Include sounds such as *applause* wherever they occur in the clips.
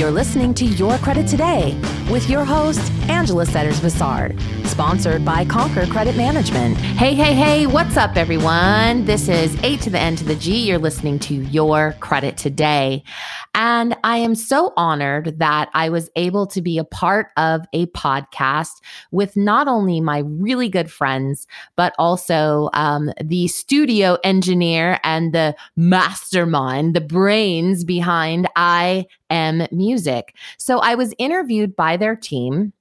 You're listening to Your Credit Today with your host, Angela Setters Bassard, sponsored by Conquer Credit Management. Hey, hey, hey, what's up, everyone? This is 8 to the N to the G. You're listening to Your Credit Today. And I am so honored that I was able to be a part of a podcast with not only my really good friends, but also um, the studio engineer and the mastermind, the brains behind I Am Music. So I was interviewed by their team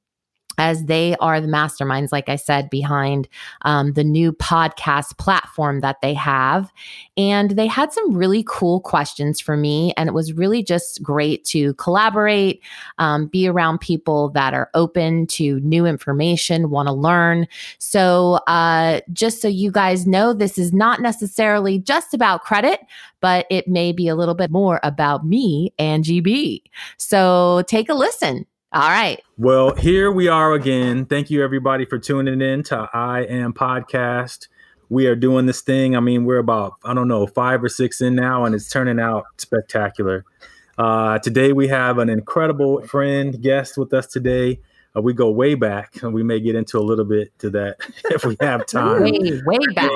as they are the masterminds, like I said, behind um, the new podcast platform that they have. And they had some really cool questions for me. And it was really just great to collaborate, um, be around people that are open to new information, want to learn. So, uh, just so you guys know, this is not necessarily just about credit, but it may be a little bit more about me, and GB. So, take a listen. All right. Well, here we are again. Thank you, everybody, for tuning in to I Am Podcast. We are doing this thing. I mean, we're about, I don't know, five or six in now, and it's turning out spectacular. Uh, today, we have an incredible friend, guest with us today. Uh, we go way back, and we may get into a little bit to that *laughs* if we have time. Way, way back.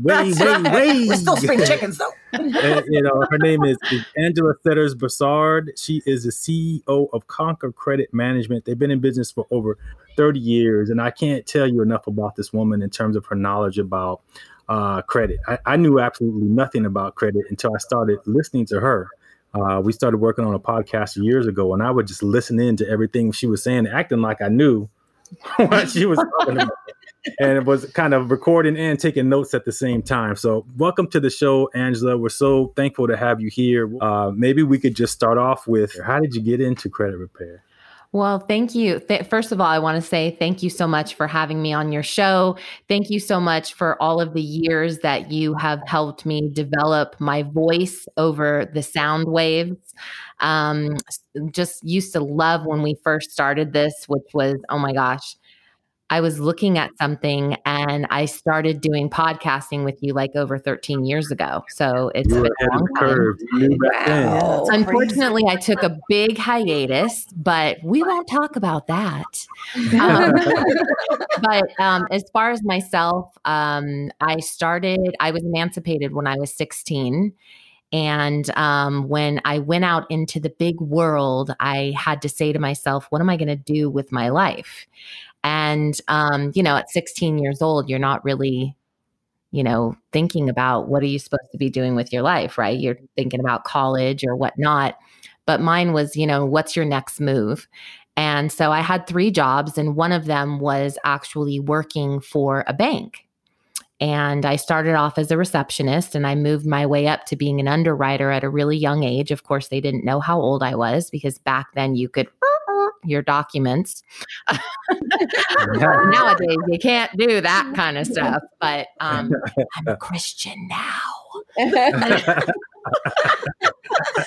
Way, way, way. We're still *laughs* spring chickens, though. and, you know, her name is, is Angela Setters Bassard. She is the CEO of Conquer Credit Management. They've been in business for over 30 years, and I can't tell you enough about this woman in terms of her knowledge about uh, credit. I, I, knew absolutely nothing about credit until I started listening to her. Uh, we started working on a podcast years ago, and I would just listen in to everything she was saying, acting like I knew *laughs* what she was talking about and it was kind of recording and taking notes at the same time. So, welcome to the show, Angela. We're so thankful to have you here. Uh, maybe we could just start off with how did you get into credit repair? Well, thank you. Th- first of all, I want to say thank you so much for having me on your show. Thank you so much for all of the years that you have helped me develop my voice over the sound waves. Um, just used to love when we first started this, which was, oh my gosh, I was looking at something and I started doing podcasting with you like over 13 years ago. So it's you been a long curve. Wow. Unfortunately, I took a big hiatus, but we won't talk about that. Um, *laughs* but um, as far as myself, um, I started, I was emancipated when I was 16. And um, when I went out into the big world, I had to say to myself, what am I going to do with my life? And, um, you know, at 16 years old, you're not really, you know, thinking about what are you supposed to be doing with your life, right? You're thinking about college or whatnot. But mine was, you know, what's your next move? And so I had three jobs, and one of them was actually working for a bank. And I started off as a receptionist and I moved my way up to being an underwriter at a really young age. Of course, they didn't know how old I was because back then you could your documents. Nowadays, you can't do that kind of stuff, but um, I'm a *laughs* Christian now. *laughs*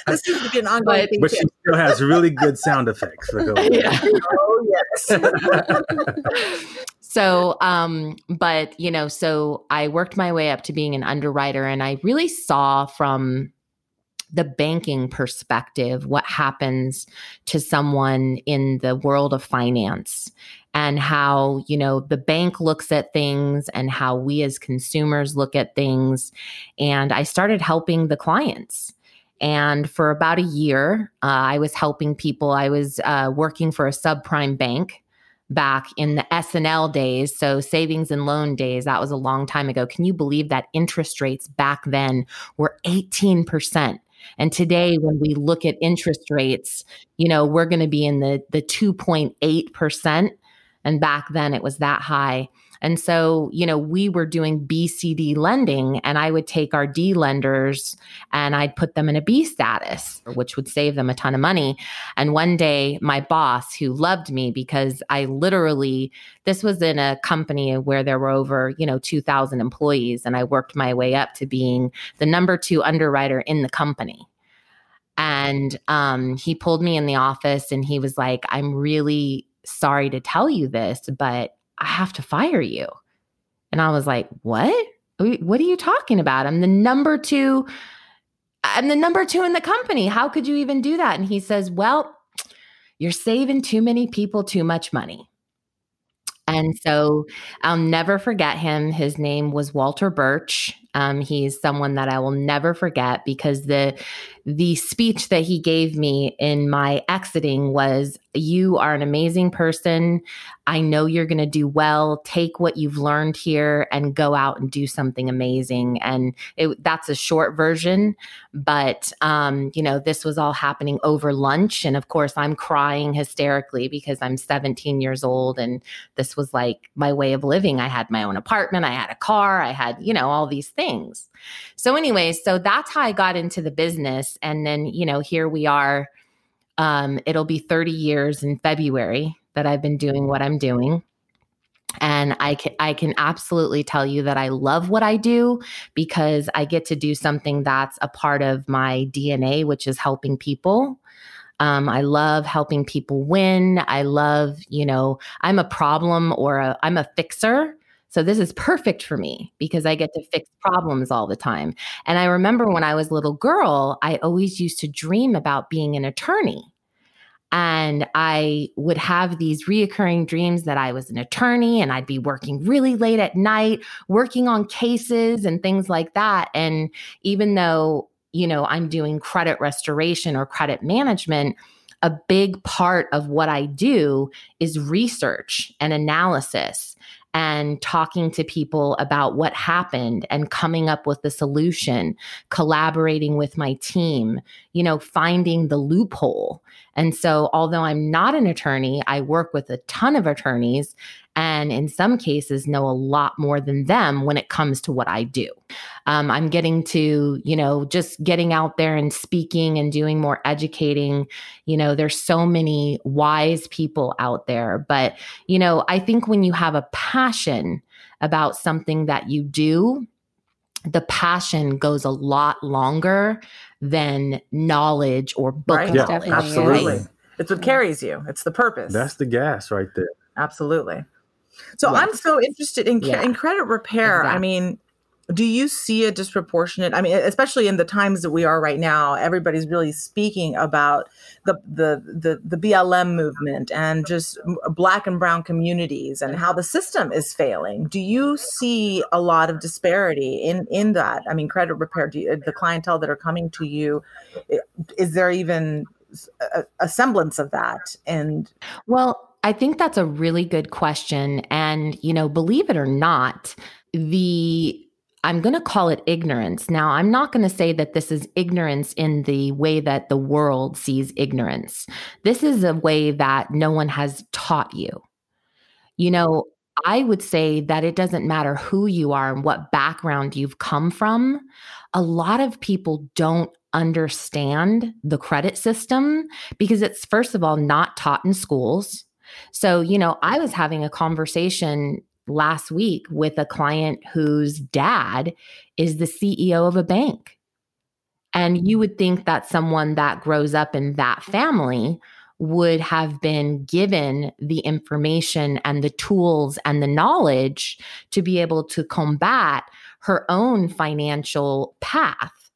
this seems to be an ongoing but, But she still has really good sound effects. yeah. Oh, yes. so, um, but, you know, so I worked my way up to being an underwriter, and I really saw from the banking perspective, what happens to someone in the world of finance and how, you know, the bank looks at things and how we as consumers look at things. And I started helping the clients. And for about a year, uh, I was helping people. I was uh, working for a subprime bank back in the S&L days, so savings and loan days. That was a long time ago. Can you believe that interest rates back then were 18%? And today, when we look at interest rates, you know, we're going to be in the, the 2.8%. And back then it was that high. And so, you know, we were doing BCD lending, and I would take our D lenders and I'd put them in a B status, which would save them a ton of money. And one day, my boss, who loved me because I literally, this was in a company where there were over, you know, 2,000 employees, and I worked my way up to being the number two underwriter in the company. And um, he pulled me in the office and he was like, I'm really sorry to tell you this, but I have to fire you. And I was like, what? What are you talking about? I'm the number two. I'm the number two in the company. How could you even do that? And he says, well, you're saving too many people too much money. And so I'll never forget him. His name was Walter Birch. Um, he's someone that I will never forget because the the speech that he gave me in my exiting was you are an amazing person. I know you're going to do well. Take what you've learned here and go out and do something amazing. And it, that's a short version but um, you know this was all happening over lunch. And of course i'm crying hysterically because i'm 17 years old and this was like my way of living. I had my own apartment. I had a car. I had you know all these things. So anyways so that's how i got into the business and then, you know, here we are. Um, it'll be 30 years in February that I've been doing what I'm doing. And I can I can absolutely tell you that I love what I do because I get to do something that's a part of my DNA, which is helping people. Um, I love helping people win. I love, you know, I'm a problem or I'm a fixer. So this is perfect for me because I get to fix problems all the time. And I remember when I was a little girl, I always used to dream about being an attorney. And I would have these reoccurring dreams that I was an attorney and I'd be working really late at night, working on cases and things like that. And even though, you know, I'm doing credit restoration or credit management, a big part of what I do is research and analysis and talking to people about what happened and coming up with the solution, collaborating with my team, you know, finding the loophole. And so, although I'm not an attorney, I work with a ton of attorneys and in some cases know a lot more than them when it comes to what I do. Um, I'm getting to, you know, just getting out there and speaking and doing more educating. You know, there's so many wise people out there. But, you know, I think when you have a passion about something that you do, the passion goes a lot longer than knowledge or book Right. Yeah. Absolutely. Right. It's what carries you. It's the purpose. That's the gas right there. Absolutely. So Yes. I'm so interested in, Yeah. in credit repair. I mean, do you see a disproportionate? I mean, especially in the times that we are right now, everybody's really speaking about the the the, the BLM movement and just black and brown communities and how the system is failing. Do you see a lot of disparity in in that? I mean, credit repair. Do you, the clientele that are coming to you, is there even a, a semblance of that? And Well, I think that's a really good question. And, you know, believe it or not, the I'm going to call it ignorance. Now, I'm not going to say that this is ignorance in the way that the world sees ignorance. This is a way that no one has taught you. You know, I would say that it doesn't matter who you are and what background you've come from. A lot of people don't understand the credit system because it's, first of all, not taught in schools. So, you know, I was having a conversation last week with a client whose dad is the CEO of a bank. And you would think that someone that grows up in that family would have been given the information and the tools and the knowledge to be able to combat her own financial path.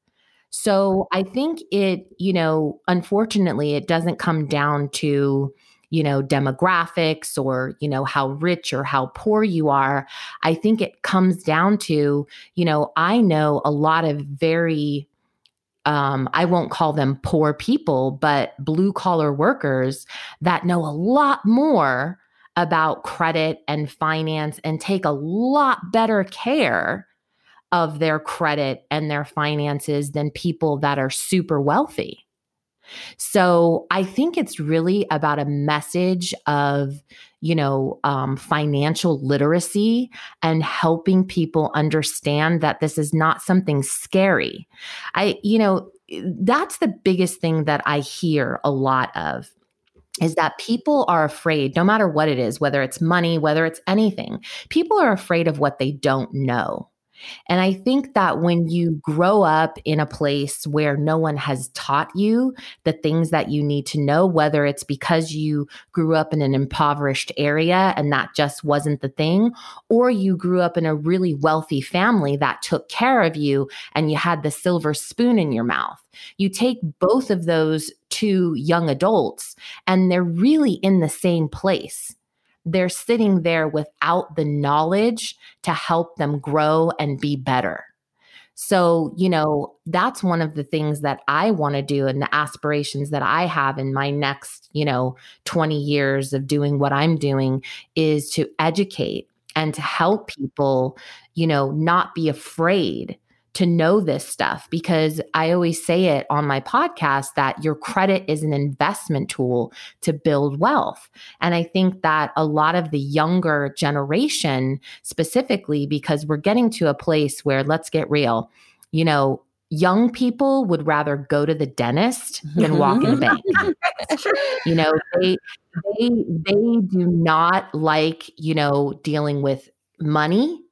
So I think it, you know, unfortunately, it doesn't come down to, you know, demographics or, you know, how rich or how poor you are. I think it comes down to, you know, I know a lot of very, um, I won't call them poor people, but blue collar workers that know a lot more about credit and finance and take a lot better care of their credit and their finances than people that are super wealthy. So I think it's really about a message of, you know, um, financial literacy and helping people understand that this is not something scary. I, you know, that's the biggest thing that I hear a lot of is that people are afraid, no matter what it is, whether it's money, whether it's anything, people are afraid of what they don't know. And I think that when you grow up in a place where no one has taught you the things that you need to know, whether it's because you grew up in an impoverished area and that just wasn't the thing, or you grew up in a really wealthy family that took care of you and you had the silver spoon in your mouth, you take both of those two young adults and they're really in the same place. They're sitting there without the knowledge to help them grow and be better. So, you know, that's one of the things that I want to do and the aspirations that I have in my next, you know, 20 years of doing what I'm doing is to educate and to help people, you know, not be afraid to know this stuff because I always say it on my podcast that your credit is an investment tool to build wealth. And I think that a lot of the younger generation, specifically, because we're getting to a place where, let's get real, you know, young people would rather go to the dentist than walk in the *laughs* bank. you know, they they they do not like, you know, dealing with money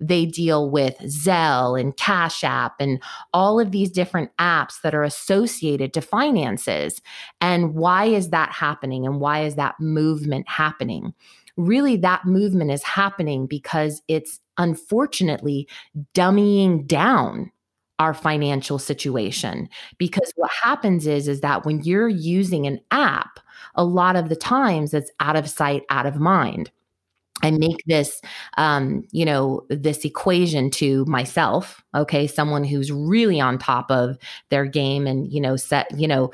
they deal with Zelle and Cash App and all of these different apps that are associated to finances. And why is that happening? And why is that movement happening? Really, that movement is happening because it's unfortunately dummying down our financial situation because what happens is is that when you're using an app a lot of the times it's out of sight out of mind I make this, um, you know, this equation to myself. Okay, someone who's really on top of their game and you know set, you know,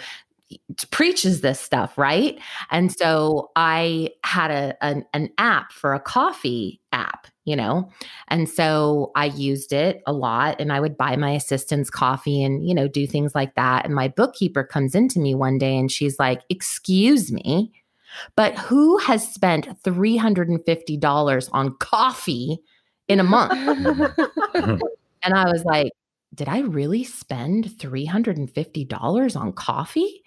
preaches this stuff, right? And so I had a an, an app for a coffee app, you know, and so I used it a lot, and I would buy my assistants coffee and you know do things like that. And my bookkeeper comes into me one day and she's like, "Excuse me." But who has spent $350 on coffee in a month? *laughs* and I was like, did I really spend $350 on coffee?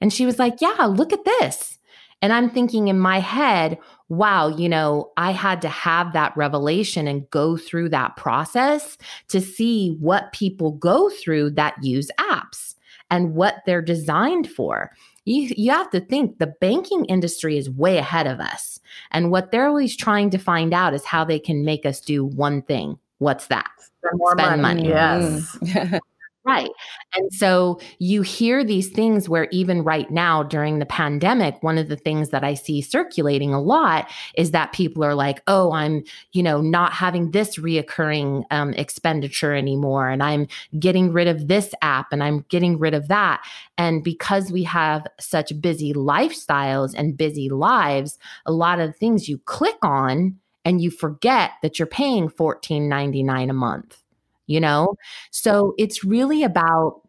And she was like, yeah, look at this. And I'm thinking in my head, wow, you know, I had to have that revelation and go through that process to see what people go through that use apps and what they're designed for you you have to think the banking industry is way ahead of us. And what they're always trying to find out is how they can make us do one thing. What's that? Spend more Spend money. money. Yes. Mm. *laughs* Right. And so you hear these things where even right now during the pandemic, one of the things that I see circulating a lot is that people are like, oh, I'm, you know, not having this reoccurring um, expenditure anymore. And I'm getting rid of this app and I'm getting rid of that. And because we have such busy lifestyles and busy lives, a lot of things you click on and you forget that you're paying $14.99 a month you know? So it's really about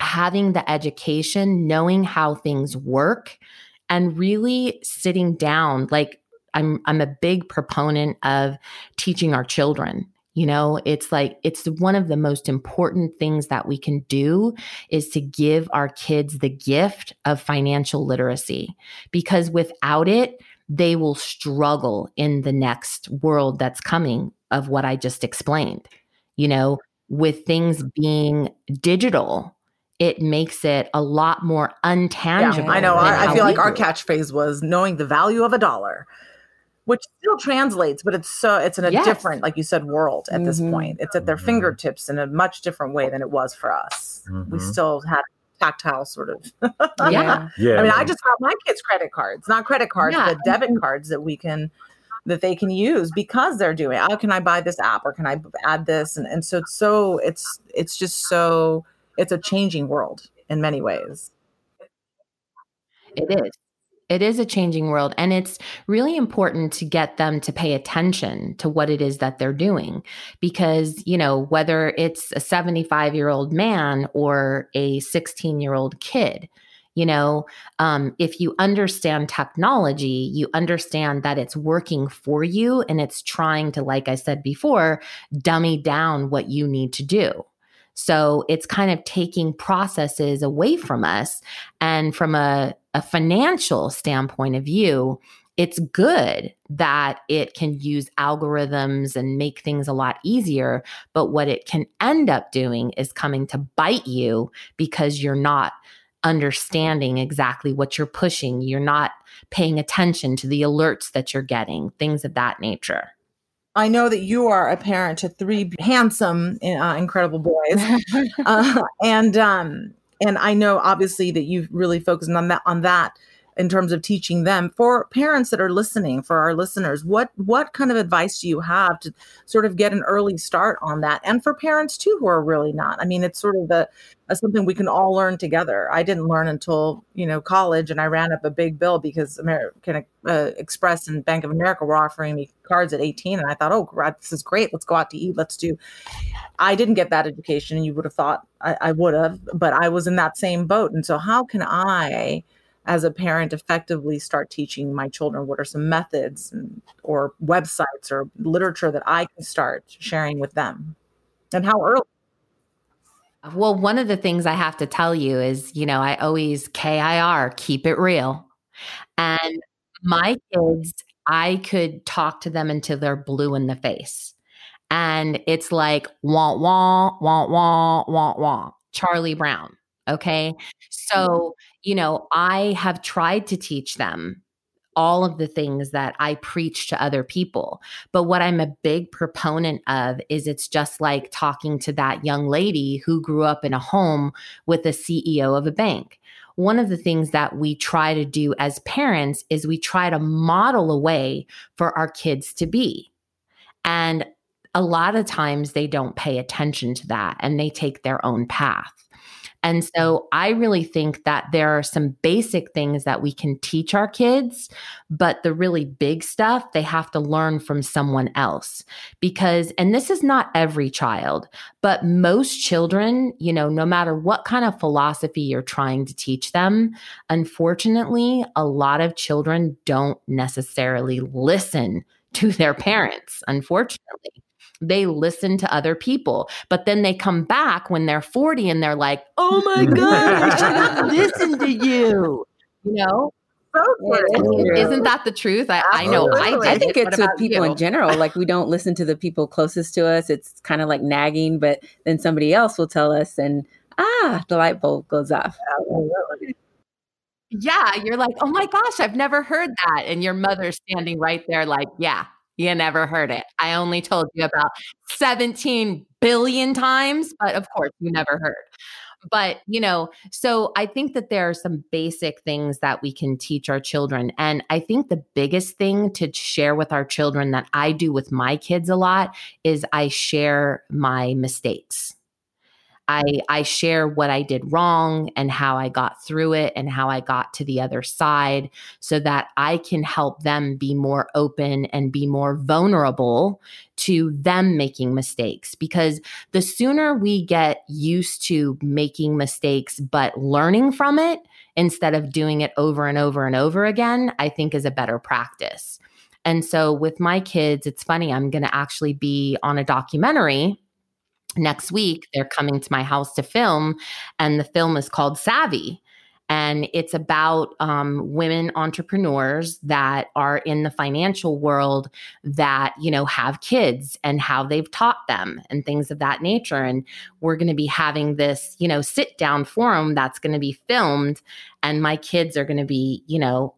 having the education, knowing how things work, and really sitting down. Like, I'm, I'm a big proponent of teaching our children. You know, it's like it's one of the most important things that we can do is to give our kids the gift of financial literacy because without it, they will struggle in the next world that's coming of what I just explained you know, with things being digital, it makes it a lot more untangible. Yeah, I know. I, I feel like our catchphrase was knowing the value of a dollar, which still translates, but it's so it's in a yes. different, like you said, world at mm-hmm. this point. It's at their mm-hmm. fingertips in a much different way than it was for us. Mm-hmm. We still had tactile sort of. yeah. *laughs* yeah. I mean, I just got my kids' credit cards, not credit cards, yeah. but debit cards that we can that they can use because they're doing how can i buy this app or can i add this? And, and so it's so it's it's just so it's a changing world in many ways. It is. It is a changing world and it's really important to get them to pay attention to what it is that they're doing because you know whether it's a 75 year old man or a 16 year old kid you know um, if you understand technology you understand that it's working for you and it's trying to like i said before dummy down what you need to do so it's kind of taking processes away from us and from a, a financial standpoint of view it's good that it can use algorithms and make things a lot easier. But what it can end up doing is coming to bite you because you're not understanding exactly what you're pushing. You're not paying attention to the alerts that you're getting, things of that nature. I know that you are a parent to three handsome, uh, incredible boys, *laughs* uh, and um, and I know obviously that you've really focused on that on that in terms of teaching them for parents that are listening for our listeners what what kind of advice do you have to sort of get an early start on that? And for parents too who are really not. I mean it's sort of the something we can all learn together. I didn't learn until you know college and i ran up a big bill because american uh, express and bank of america were offering me cards at 18 and i thought oh God, this is great. Let's go out to eat. Let's do i didn't get that education and you would have thought i, I would have but i was in that same boat. And so how can i as a parent effectively start teaching my children what are some methods and, or websites or literature that I can start sharing with them and how early? Well, one of the things I have to tell you is, you know, I always KIR, keep it real. And my kids, I could talk to them until they're blue in the face. And it's like, wah, wah, wah, wah, wah, wah, Charlie Brown. Okay. Mm-hmm. So, you know, I have tried to teach them all of the things that I preach to other people. But what I'm a big proponent of is it's just like talking to that young lady who grew up in a home with a CEO of a bank. One of the things that we try to do as parents is we try to model a way for our kids to be. And a lot of times they don't pay attention to that and they take their own path. And so I really think that there are some basic things that we can teach our kids, but the really big stuff they have to learn from someone else. Because, and this is not every child, but most children, you know, no matter what kind of philosophy you're trying to teach them, unfortunately, a lot of children don't necessarily listen to their parents, unfortunately they listen to other people. But then they come back when they're 40 and they're like, oh my God, I should have *laughs* listened to you. You know? Isn't that the truth? I, I know I. I think it's with people you? in general. Like we don't listen to the people closest to us. It's kind of like nagging, but then somebody else will tell us, and ah, the light bulb goes off. Yeah, you're like, oh my gosh, I've never heard that, and your mother's standing right there, like, yeah, you never heard it. I only told you about 17 billion times, but of course you never heard. But, you know, so I think that there are some basic things that we can teach our children. And I think the biggest thing to share with our children that I do with my kids a lot is I share my mistakes. I I share what I did wrong and how I got through it and how I got to the other side so that I can help them be more open and be more vulnerable to them making mistakes because the sooner we get used to making mistakes but learning from it instead of doing it over and over and over again, I think is a better practice. And so with my kids, it's funny, I'm going to actually be on a documentary next week they're coming to my house to film and the film is called savvy and it's about um, women entrepreneurs that are in the financial world that you know have kids and how they've taught them and things of that nature and we're going to be having this you know sit down forum that's going to be filmed and my kids are going to be you know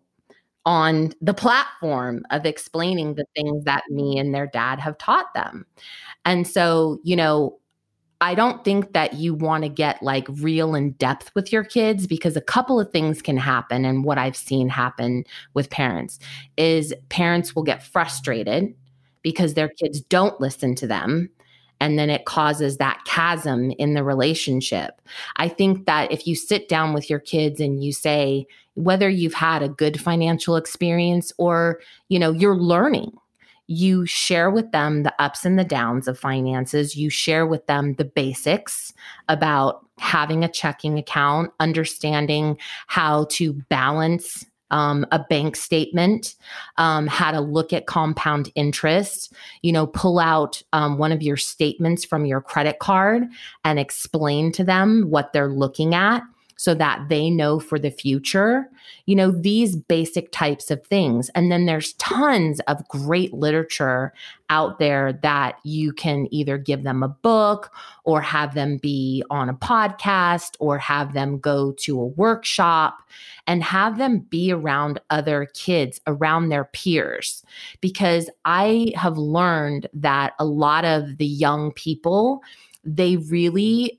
on the platform of explaining the things that me and their dad have taught them. And so, you know, I don't think that you want to get like real in depth with your kids because a couple of things can happen. And what I've seen happen with parents is parents will get frustrated because their kids don't listen to them. And then it causes that chasm in the relationship. I think that if you sit down with your kids and you say, whether you've had a good financial experience or, you know, you're learning, you share with them the ups and the downs of finances. You share with them the basics about having a checking account, understanding how to balance um, a bank statement, um, how to look at compound interest, you know, pull out um, one of your statements from your credit card and explain to them what they're looking at so that they know for the future, you know, these basic types of things. And then there's tons of great literature out there that you can either give them a book or have them be on a podcast or have them go to a workshop and have them be around other kids, around their peers. Because I have learned that a lot of the young people, they really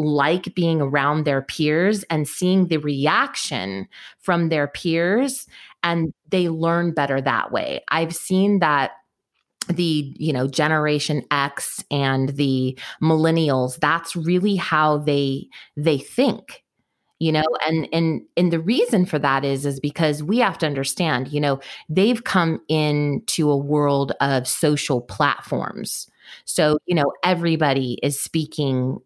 like being around their peers and seeing the reaction from their peers and they learn better that way. I've seen that the you know generation x and the millennials that's really how they they think you know and and and the reason for that is is because we have to understand you know they've come into a world of social platforms so you know everybody is speaking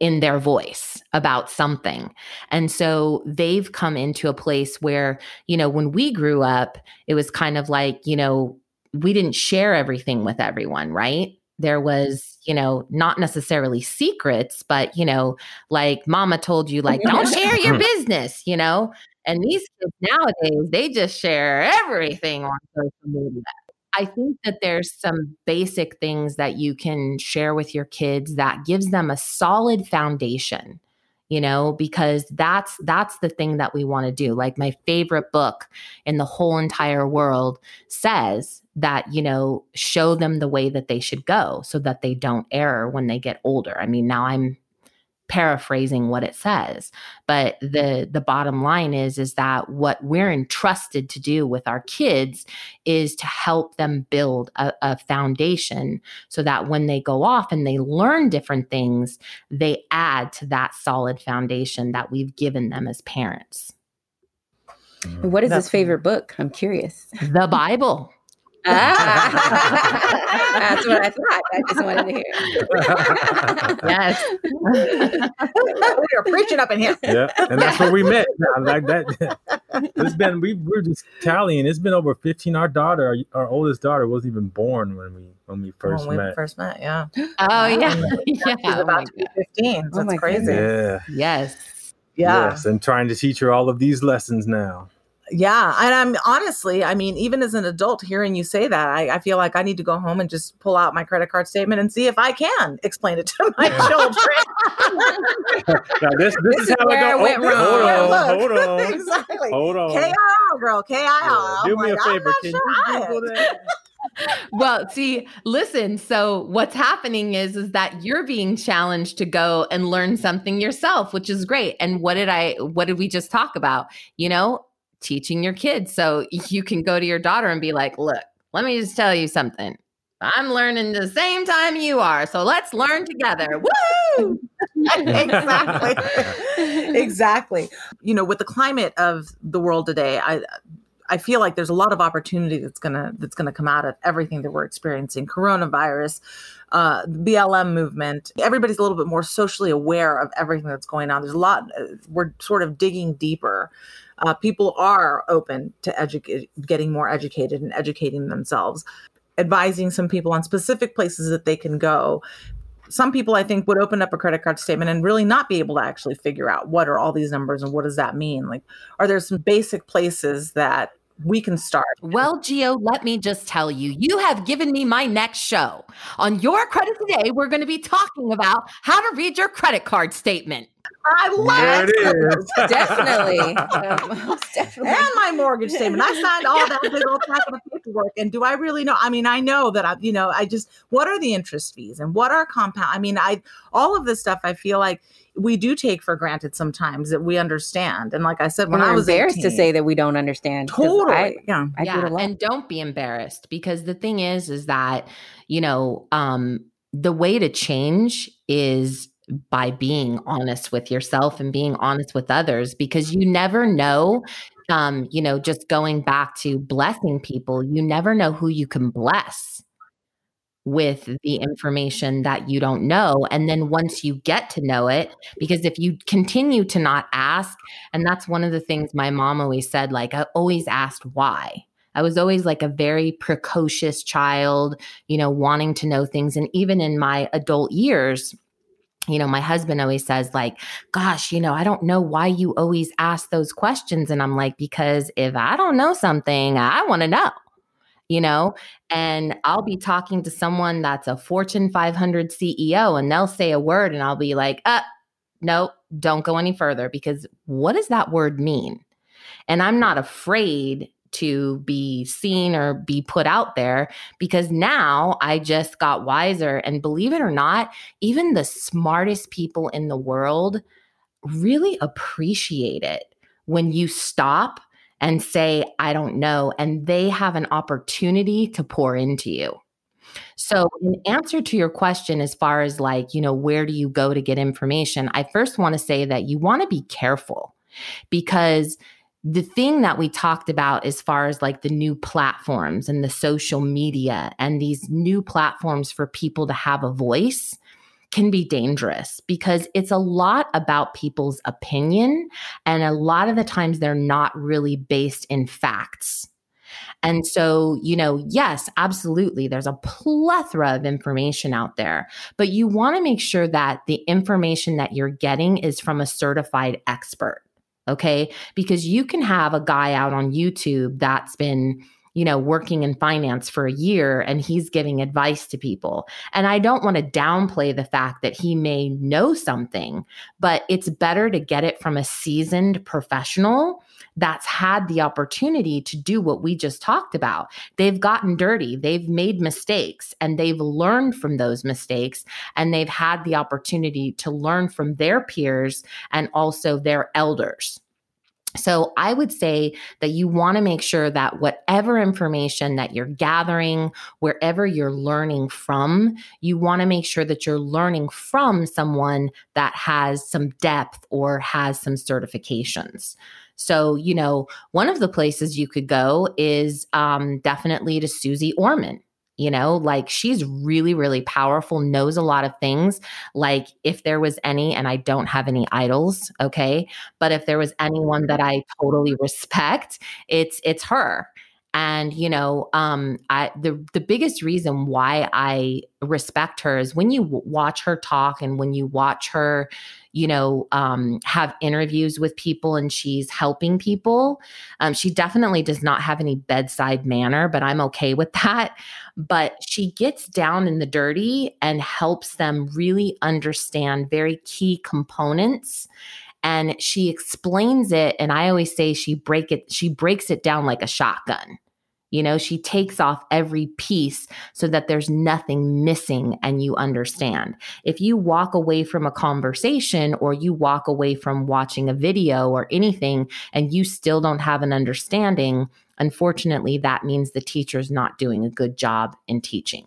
in their voice about something. And so they've come into a place where, you know, when we grew up, it was kind of like, you know, we didn't share everything with everyone, right? There was, you know, not necessarily secrets, but, you know, like mama told you, like, don't *laughs* share your business, you know? And these kids nowadays, they just share everything on social media. I think that there's some basic things that you can share with your kids that gives them a solid foundation you know because that's that's the thing that we want to do. Like my favorite book in the whole entire world says that you know show them the way that they should go so that they don't err when they get older. I mean now i'm paraphrasing what it says but the the bottom line is is that what we're entrusted to do with our kids is to help them build a, a foundation so that when they go off and they learn different things they add to that solid foundation that we've given them as parents. What is his favorite book? I'm curious. The bible ah, *laughs* that's what I thought. I just wanted to hear. yes, *laughs* we are preaching up in here. Yeah, and that's where we met. Like that, *laughs* it's been we we're just tallying. It's been over fifteen. Our daughter, our, our oldest daughter, wasn't even born when we when we first when we met. First met, yeah. *gasps* Oh yeah, yeah. She's Oh, about my to be fifteen. So Oh my it's crazy. Yeah. yes. Yeah. Yes, and trying to teach her all of these lessons now. Yeah. And I'm honestly, I mean, even as an adult hearing you say that, I, I feel like I need to go home and just pull out my credit card statement and see if I can explain it to *laughs* my children. *laughs* Now this this, This is is how where it I went Oh, wrong. hold Yeah, on, look. hold *laughs* on, exactly. hold on. KIR, girl, KIR. Yeah, I'm do me like, a I'm favor. not Can sure you Google that? Well, see, listen, so what's happening is is that you're being challenged to go and learn something yourself, which is great. And what did I what did we just talk about? You know, teaching your kids. So you can go to your daughter and be like, "Look, let me just tell you something. I'm learning the same time you are. So let's learn together." Woo! *laughs* *laughs* exactly. exactly. You know, with the climate of the world today, I I feel like there's a lot of opportunity that's gonna that's gonna come out of everything that we're experiencing. Coronavirus, uh, BLM movement. Everybody's a little bit more socially aware of everything that's going on. There's a lot. uh, We're sort of digging deeper. Uh, people are open to educate, getting more educated and educating themselves, advising some people on specific places that they can go some people I think would open up a credit card statement and really not be able to actually figure out what are all these numbers and what does that mean? Like, are there some basic places that we can start? Well, Gio, let me just tell you, you have given me my next show. On Your Credit Today, we're going to be talking about how to read your credit card statement. I love There it is. *laughs* definitely. *laughs* Um, definitely. And my mortgage statement. I signed all that *laughs* big old packet of paperwork. And do I really know? I mean, I know that I, you know, I just, what are the interest fees and what are compound? I mean, I, all of this stuff, I feel like we do take for granted sometimes that we understand. And like I said, when When I was embarrassed to say that we don't understand, totally. I, yeah. I do it a lot. and don't be embarrassed because the thing is is that you know um the way to change is by being honest with yourself and being honest with others because you never know um you know just going back to blessing people you never know who you can bless with the information that you don't know and then once you get to know it because if you continue to not ask and that's one of the things my mom always said like i always asked why I was always like a very precocious child, you know, wanting to know things. And even in my adult years, you know, my husband always says, like, gosh, you know, I don't know why you always ask those questions. And I'm like, because if I don't know something, I want to know, you know, and I'll be talking to someone that's a Fortune 500 CEO and they'll say a word and I'll be like, uh, no, don't go any further because what does that word mean? And I'm not afraid to be seen or be put out there because now I just got wiser. And believe it or not, even the smartest people in the world really appreciate it when you stop and say, I don't know, and they have an opportunity to pour into you. So, in answer to your question, as far as like, you know, where do you go to get information? I first want to say that you want to be careful because the thing that we talked about as far as like the new platforms and the social media and these new platforms for people to have a voice can be dangerous because it's a lot about people's opinion. And a lot of the times they're not really based in facts. And so, you know, yes, absolutely, there's a plethora of information out there, but you want to make sure that the information that you're getting is from a certified expert. Okay. Because you can have a guy out on YouTube that's been, you know, working in finance for a year and he's giving advice to people. And I don't want to downplay the fact that he may know something, but it's better to get it from a seasoned professional that's had the opportunity to do what we just talked about. They've gotten dirty, they've made mistakes, and they've learned from those mistakes, and they've had the opportunity to learn from their peers and also their elders. So, I would say that you want to make sure that whatever information that you're gathering, wherever you're learning from, you want to make sure that you're learning from someone that has some depth or has some certifications. So, you know, one of the places you could go is um, definitely to Suze Orman. You know, like she's really, really powerful, knows a lot of things. Like, if there was any, and I don't have any idols, okay, but if there was anyone that I totally respect, it's it's her and you know um i the the biggest reason why i respect her is when you w- watch her talk and when you watch her you know um have interviews with people and she's helping people um she definitely does not have any bedside manner but i'm okay with that. But she gets down in the dirty and helps them really understand very key components. And she explains it and i always say she break it she breaks it down like a shotgun you know, she takes off every piece so that there's nothing missing and you understand. If you walk away from a conversation or you walk away from watching a video or anything and you still don't have an understanding, unfortunately, that means the teacher's not doing a good job in teaching.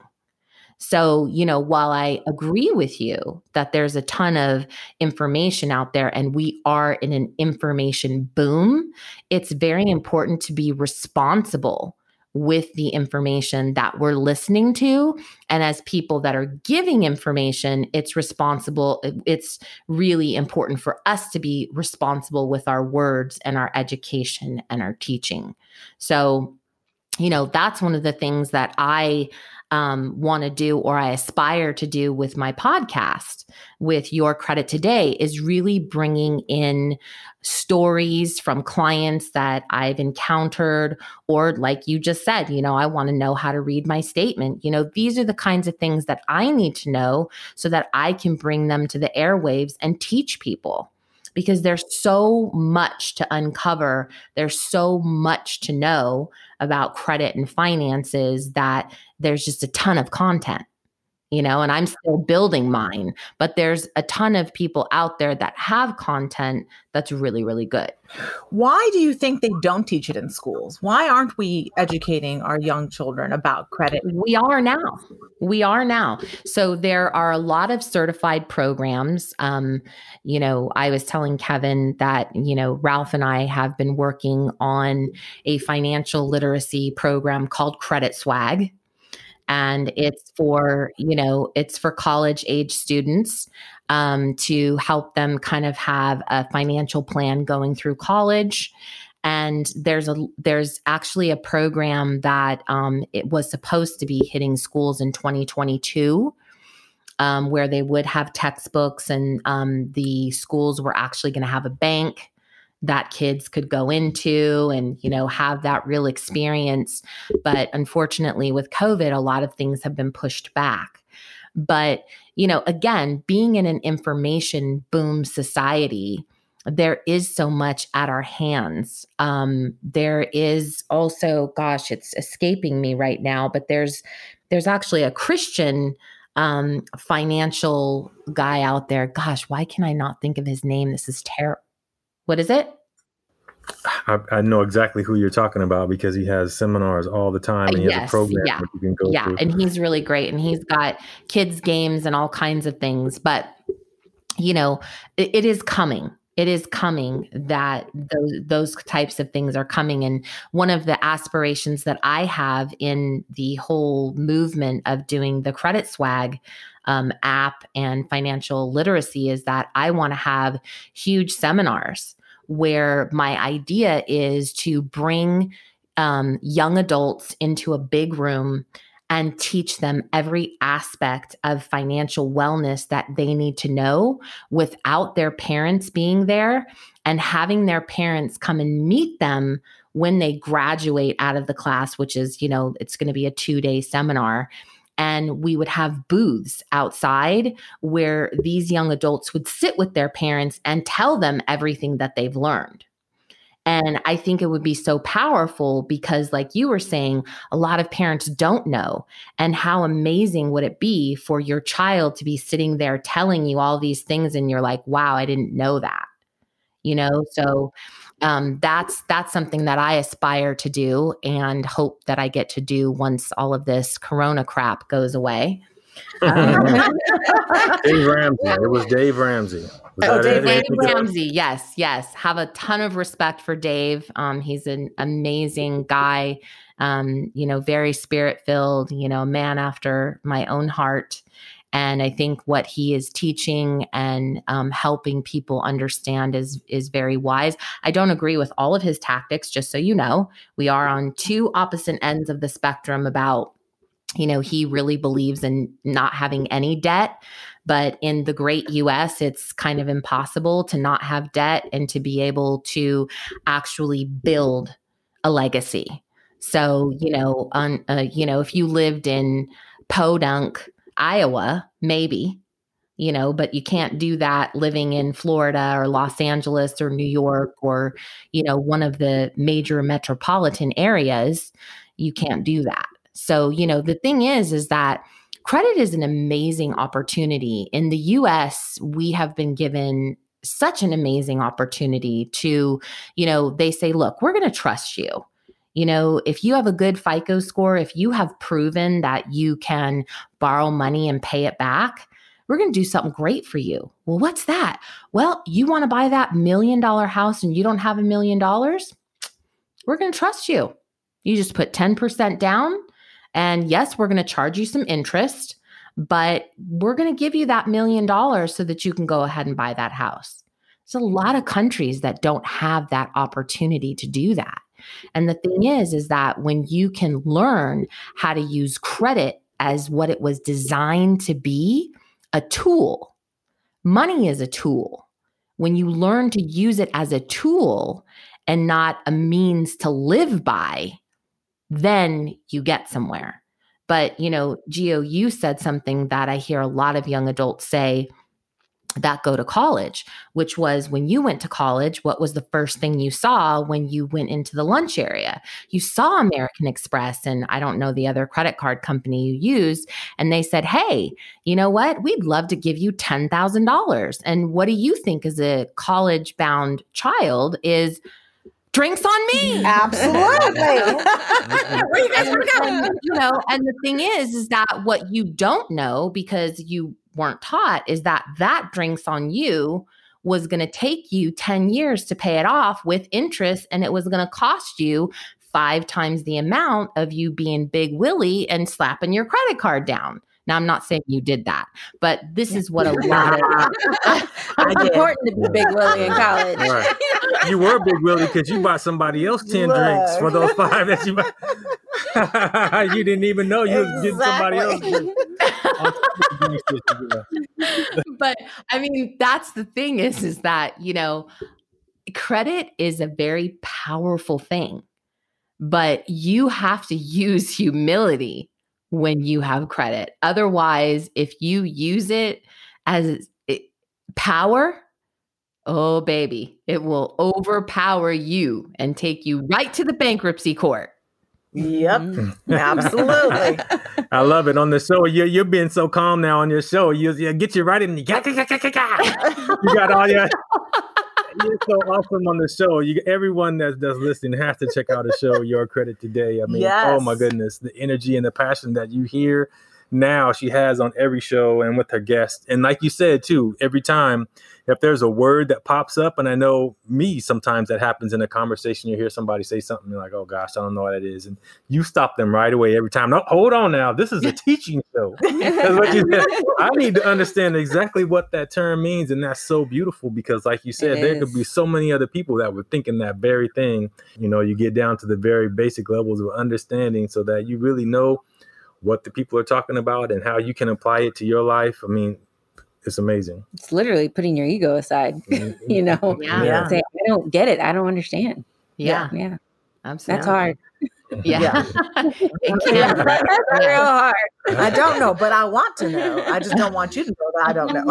So, you know, while I agree with you that there's a ton of information out there and we are in an information boom, it's very important to be responsible with the information that we're listening to. And as people that are giving information, it's responsible. It's really important for us to be responsible with our words and our education and our teaching. So, you know, that's one of the things that I um, want to do or I aspire to do with my podcast, with Your Credit Today, is really bringing in stories from clients that I've encountered, or like you just said, you know, I want to know how to read my statement. You know, these are the kinds of things that I need to know so that I can bring them to the airwaves and teach people because there's so much to uncover. There's so much to know about credit and finances that there's just a ton of content you know, and I'm still building mine. But there's a ton of people out there that have content that's really, really good. Why do you think they don't teach it in schools? Why aren't we educating our young children about credit? We are now. We are now. So there are a lot of certified programs. Um, you know, I was telling Kevin that, you know, Ralph and I have been working on a financial literacy program called Credit Swag and it's for you know it's for college age students um, to help them kind of have a financial plan going through college. And there's a there's actually a program that um, it was supposed to be hitting schools in 2022 um, where they would have textbooks and um, the schools were actually going to have a bank that kids could go into and you know have that real experience but unfortunately with covid a lot of things have been pushed back but you know again being in an information boom society there is so much at our hands. Um, there is also, gosh, it's escaping me right now, but there's there's actually a Christian um, financial guy out there. Gosh, why can I not think of his name? This is terrible. What is it? I, I, know exactly who you're talking about because he has seminars all the time and he yes, has a program yeah. you can go yeah, through. and he's really great and he's got kids games and all kinds of things. But you know, it, it is coming it is coming that those those types of things are coming and one of the aspirations that i have in the whole movement of doing the credit swag um, app and financial literacy is that i want to have huge seminars where my idea is to bring um, young adults into a big room and teach them every aspect of financial wellness that they need to know without their parents being there and having their parents come and meet them when they graduate out of the class, which is, you know, it's going to be a two day seminar. And we would have booths outside where these young adults would sit with their parents and tell them everything that they've learned. And I think it would be so powerful because, like you were saying, a lot of parents don't know. And how amazing would it be for your child to be sitting there telling you all these things and you're like, wow, I didn't know that. You know, so um, that's that's something that I aspire to do and hope that I get to do once all of this corona crap goes away. *laughs* Dave Ramsey. It was Dave Ramsey. Was oh, Dave, Dave Ramsey. Yes, yes. Have a ton of respect for Dave. Um, he's an amazing guy. Um, you know, very spirit filled. You know, man after my own heart. And I think what he is teaching and um, helping people understand is is very wise. I don't agree with all of his tactics. Just so you know, we are on two opposite ends of the spectrum about you know, he really believes in not having any debt. But in the great US, it's kind of impossible to not have debt and to be able to actually build a legacy. So, you know, on, uh, you know, if you lived in Podunk, Iowa, maybe, you know, but you can't do that living in Florida or Los Angeles or New York or, you know, one of the major metropolitan areas. You can't do that. So, you know, the thing is, is that credit is an amazing opportunity. In the US, we have been given such an amazing opportunity to, you know, they say, look, we're going to trust you. You know, if you have a good FICO score, if you have proven that you can borrow money and pay it back, we're going to do something great for you. Well, what's that? Well, you want to buy that million dollar house and you don't have a million dollars? We're going to trust you. You just put 10% down and yes, we're going to charge you some interest, but we're going to give you that million dollars so that you can go ahead and buy that house. There's a lot of countries that don't have that opportunity to do that. And the thing is, is that when you can learn how to use credit as what it was designed to be a tool, money is a tool. When you learn to use it as a tool and not a means to live by, then you get somewhere. But, you know, Gio, you said something that I hear a lot of young adults say that go to college, which was when you went to college, what was the first thing you saw when you went into the lunch area? You saw American Express and I don't know the other credit card company you used. And they said, Hey, you know what? We'd love to give you $10,000. And what do you think as a college bound child is drinks on me. *laughs* Absolutely. *laughs* Where you guys want to go? You know, and the thing is, is that what you don't know because you weren't taught is that that drinks on you was going to take you 10 years to pay it off with interest and it was going to cost you five times the amount of you being big willie and slapping your credit card down now, I'm not saying you did that, but this is what a *laughs* lot of it's *laughs* important to be Big Willie in college. Right. You were Big Willie because you bought somebody else 10 Look. drinks for those five that you bought. *laughs* you didn't even know you exactly. was getting somebody else. *laughs* but I mean, that's the thing is, is that, you know, credit is a very powerful thing, but you have to use humility when you have credit. Otherwise, if you use it as power, oh baby, it will overpower you and take you right to the bankruptcy court. Yep, Mm-hmm. *laughs* absolutely. I love it on the show. You're you're being so calm now on your show. You, you get you right in. You got, you got all your. You're so awesome on the show. You everyone that's that's listening has to check out the show. Your credit today. I mean, oh my goodness, the energy and the passion that you hear now she has on every show and with her guests. And like you said too, every time if there's a word that pops up, and I know me sometimes that happens in a conversation, you hear somebody say something you're like, oh gosh, I don't know what it is, and you stop them right away every time. No, hold on now, this is a *laughs* teaching show. That's what you said. I need to understand exactly what that term means, and that's so beautiful because, like you said, It there could be so many other people that were thinking that very thing. You know, you get down to the very basic levels of understanding, so that you really know what the people are talking about and how you can apply it to your life. I mean, it's amazing. It's literally putting your ego aside. Mm-hmm. *laughs* you know, Yeah. Yeah. say I don't get it. I don't understand. Yeah, Yeah, absolutely. that's hard. *laughs* Yeah, *laughs* it can. be. That's real hard. I don't know, but I want to know. I just don't want you to know that I don't know.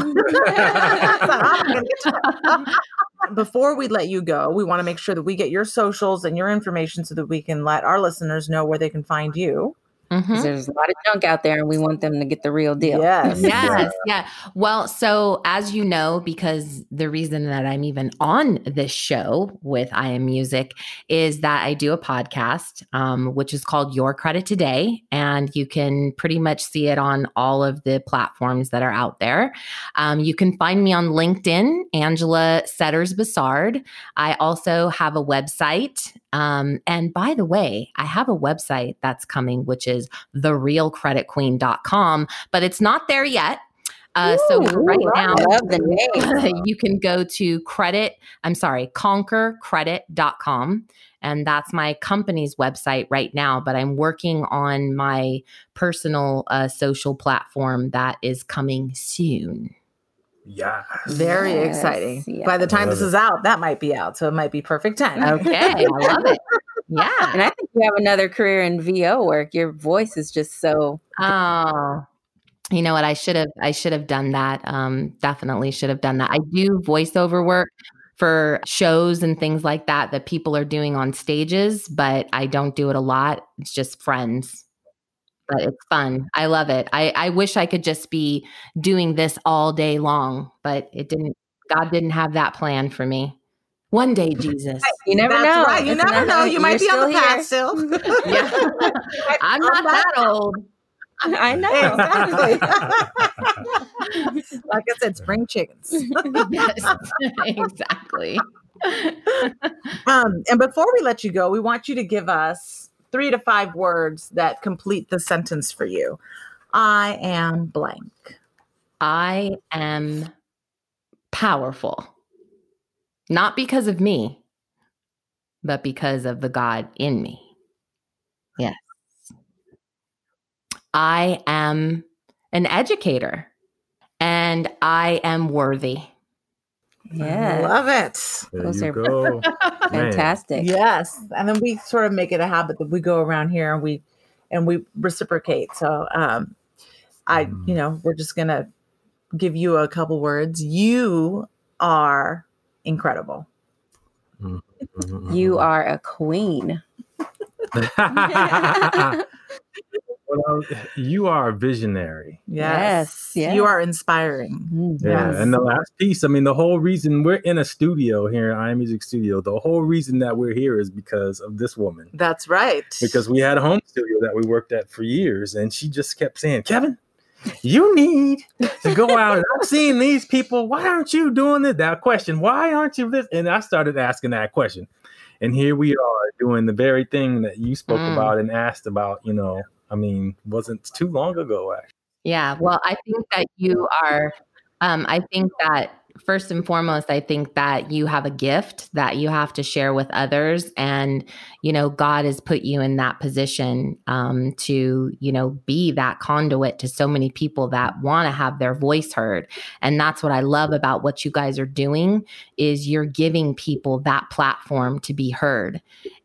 So I'm gonna get to- Before we let you go, we want to make sure that we get your socials and your information so that we can let our listeners know where they can find you. 'Cause Mhm. There's a lot of junk out there, and we want them to get the real deal. *laughs* Yes. Yes, yeah. Well, so as you know, because the reason that I'm even on this show with I Am Music is that I do a podcast, um, which is called Your Credit Today, and you can pretty much see it on all of the platforms that are out there. Um, you can find me on LinkedIn, Angela Setters Bassard. I also have a website. Um, and by the way, I have a website that's coming, which is therealcreditqueen.com, but it's not there yet. Uh, so Ooh, right love now, the name. *laughs* you can go to credit, I'm sorry, conquercredit.com. And that's my company's website right now. But I'm working on my personal uh, social platform that is coming soon. Yes. Very Yes, exciting. yeah. By the time this it. is out, that might be out. So it might be perfect time. Okay. I *laughs* love it. Yeah. And I think you have another career in VO work. Your voice is just so. Oh, you know what? I should have. I should have done that. Um, definitely should have done that. I do voiceover work for shows and things like that that people are doing on stages, but I don't do it a lot. It's just friends. But it's fun. I love it. I, I wish I could just be doing this all day long, but it didn't. God didn't have that plan for me. One day, Jesus. You never That's know. right. You It's never know. You might be on the still path still. *laughs* Yeah. I'm not that old. I know. Exactly. *laughs* like I said, spring chickens. *laughs* yes, exactly. Um, and before we let you go, we want you to give us three to five words that complete the sentence for you. I am blank. I am powerful. Not because of me, but because of the God in me. Yes. I am an educator and I am worthy. Yeah. Love it. There Those you are go. *laughs* Fantastic. Yes. And then we sort of make it a habit that we go around here and we and we reciprocate. So um I, Mm. you know, we're just gonna give you a couple words. You are incredible. Mhm, You are a queen. *laughs* *laughs* well, *laughs* you are a visionary. Yes. Yes. You are inspiring. Mm. Yeah. Yes. And the last piece, I mean, the whole reason we're in a studio here, I Music Studio, the whole reason that we're here is because of this woman. That's right. Because we had a home studio that we worked at for years, and she just kept saying, Kevin, you need to go out. And I've seen these people. Why aren't you doing this? That question, why aren't you this? And I started asking that question. And here we are doing the very thing that you spoke Mm. about and asked about, you know, I mean, wasn't too long ago, actually. Yeah. Well, I think that you are, um, I think that first and foremost, I think that you have a gift that you have to share with others. And, you know, God has put you in that position um, to, you know, be that conduit to so many people that want to have their voice heard. And that's what I love about what you guys are doing is you're giving people that platform to be heard.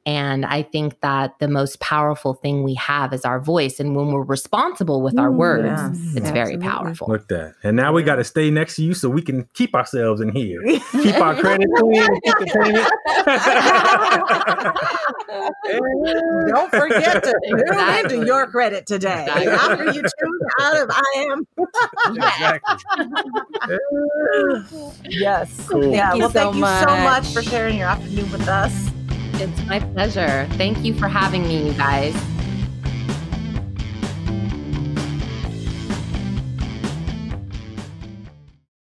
And I think that the most powerful thing we have is our voice. And when we're responsible with our Mm, words, yes. it's very powerful. Look that. And now we got to stay next to you so we can keep keep ourselves in here. *laughs* Keep our credit clean, keep the payment. Don't forget to exactly. tune into your credit today. Exactly. After you tune out of I am. exactly. *laughs* yes. Cool. Yeah. Thank well, so thank much. you so much for sharing your afternoon with us. It's my pleasure. Thank you for having me, you guys.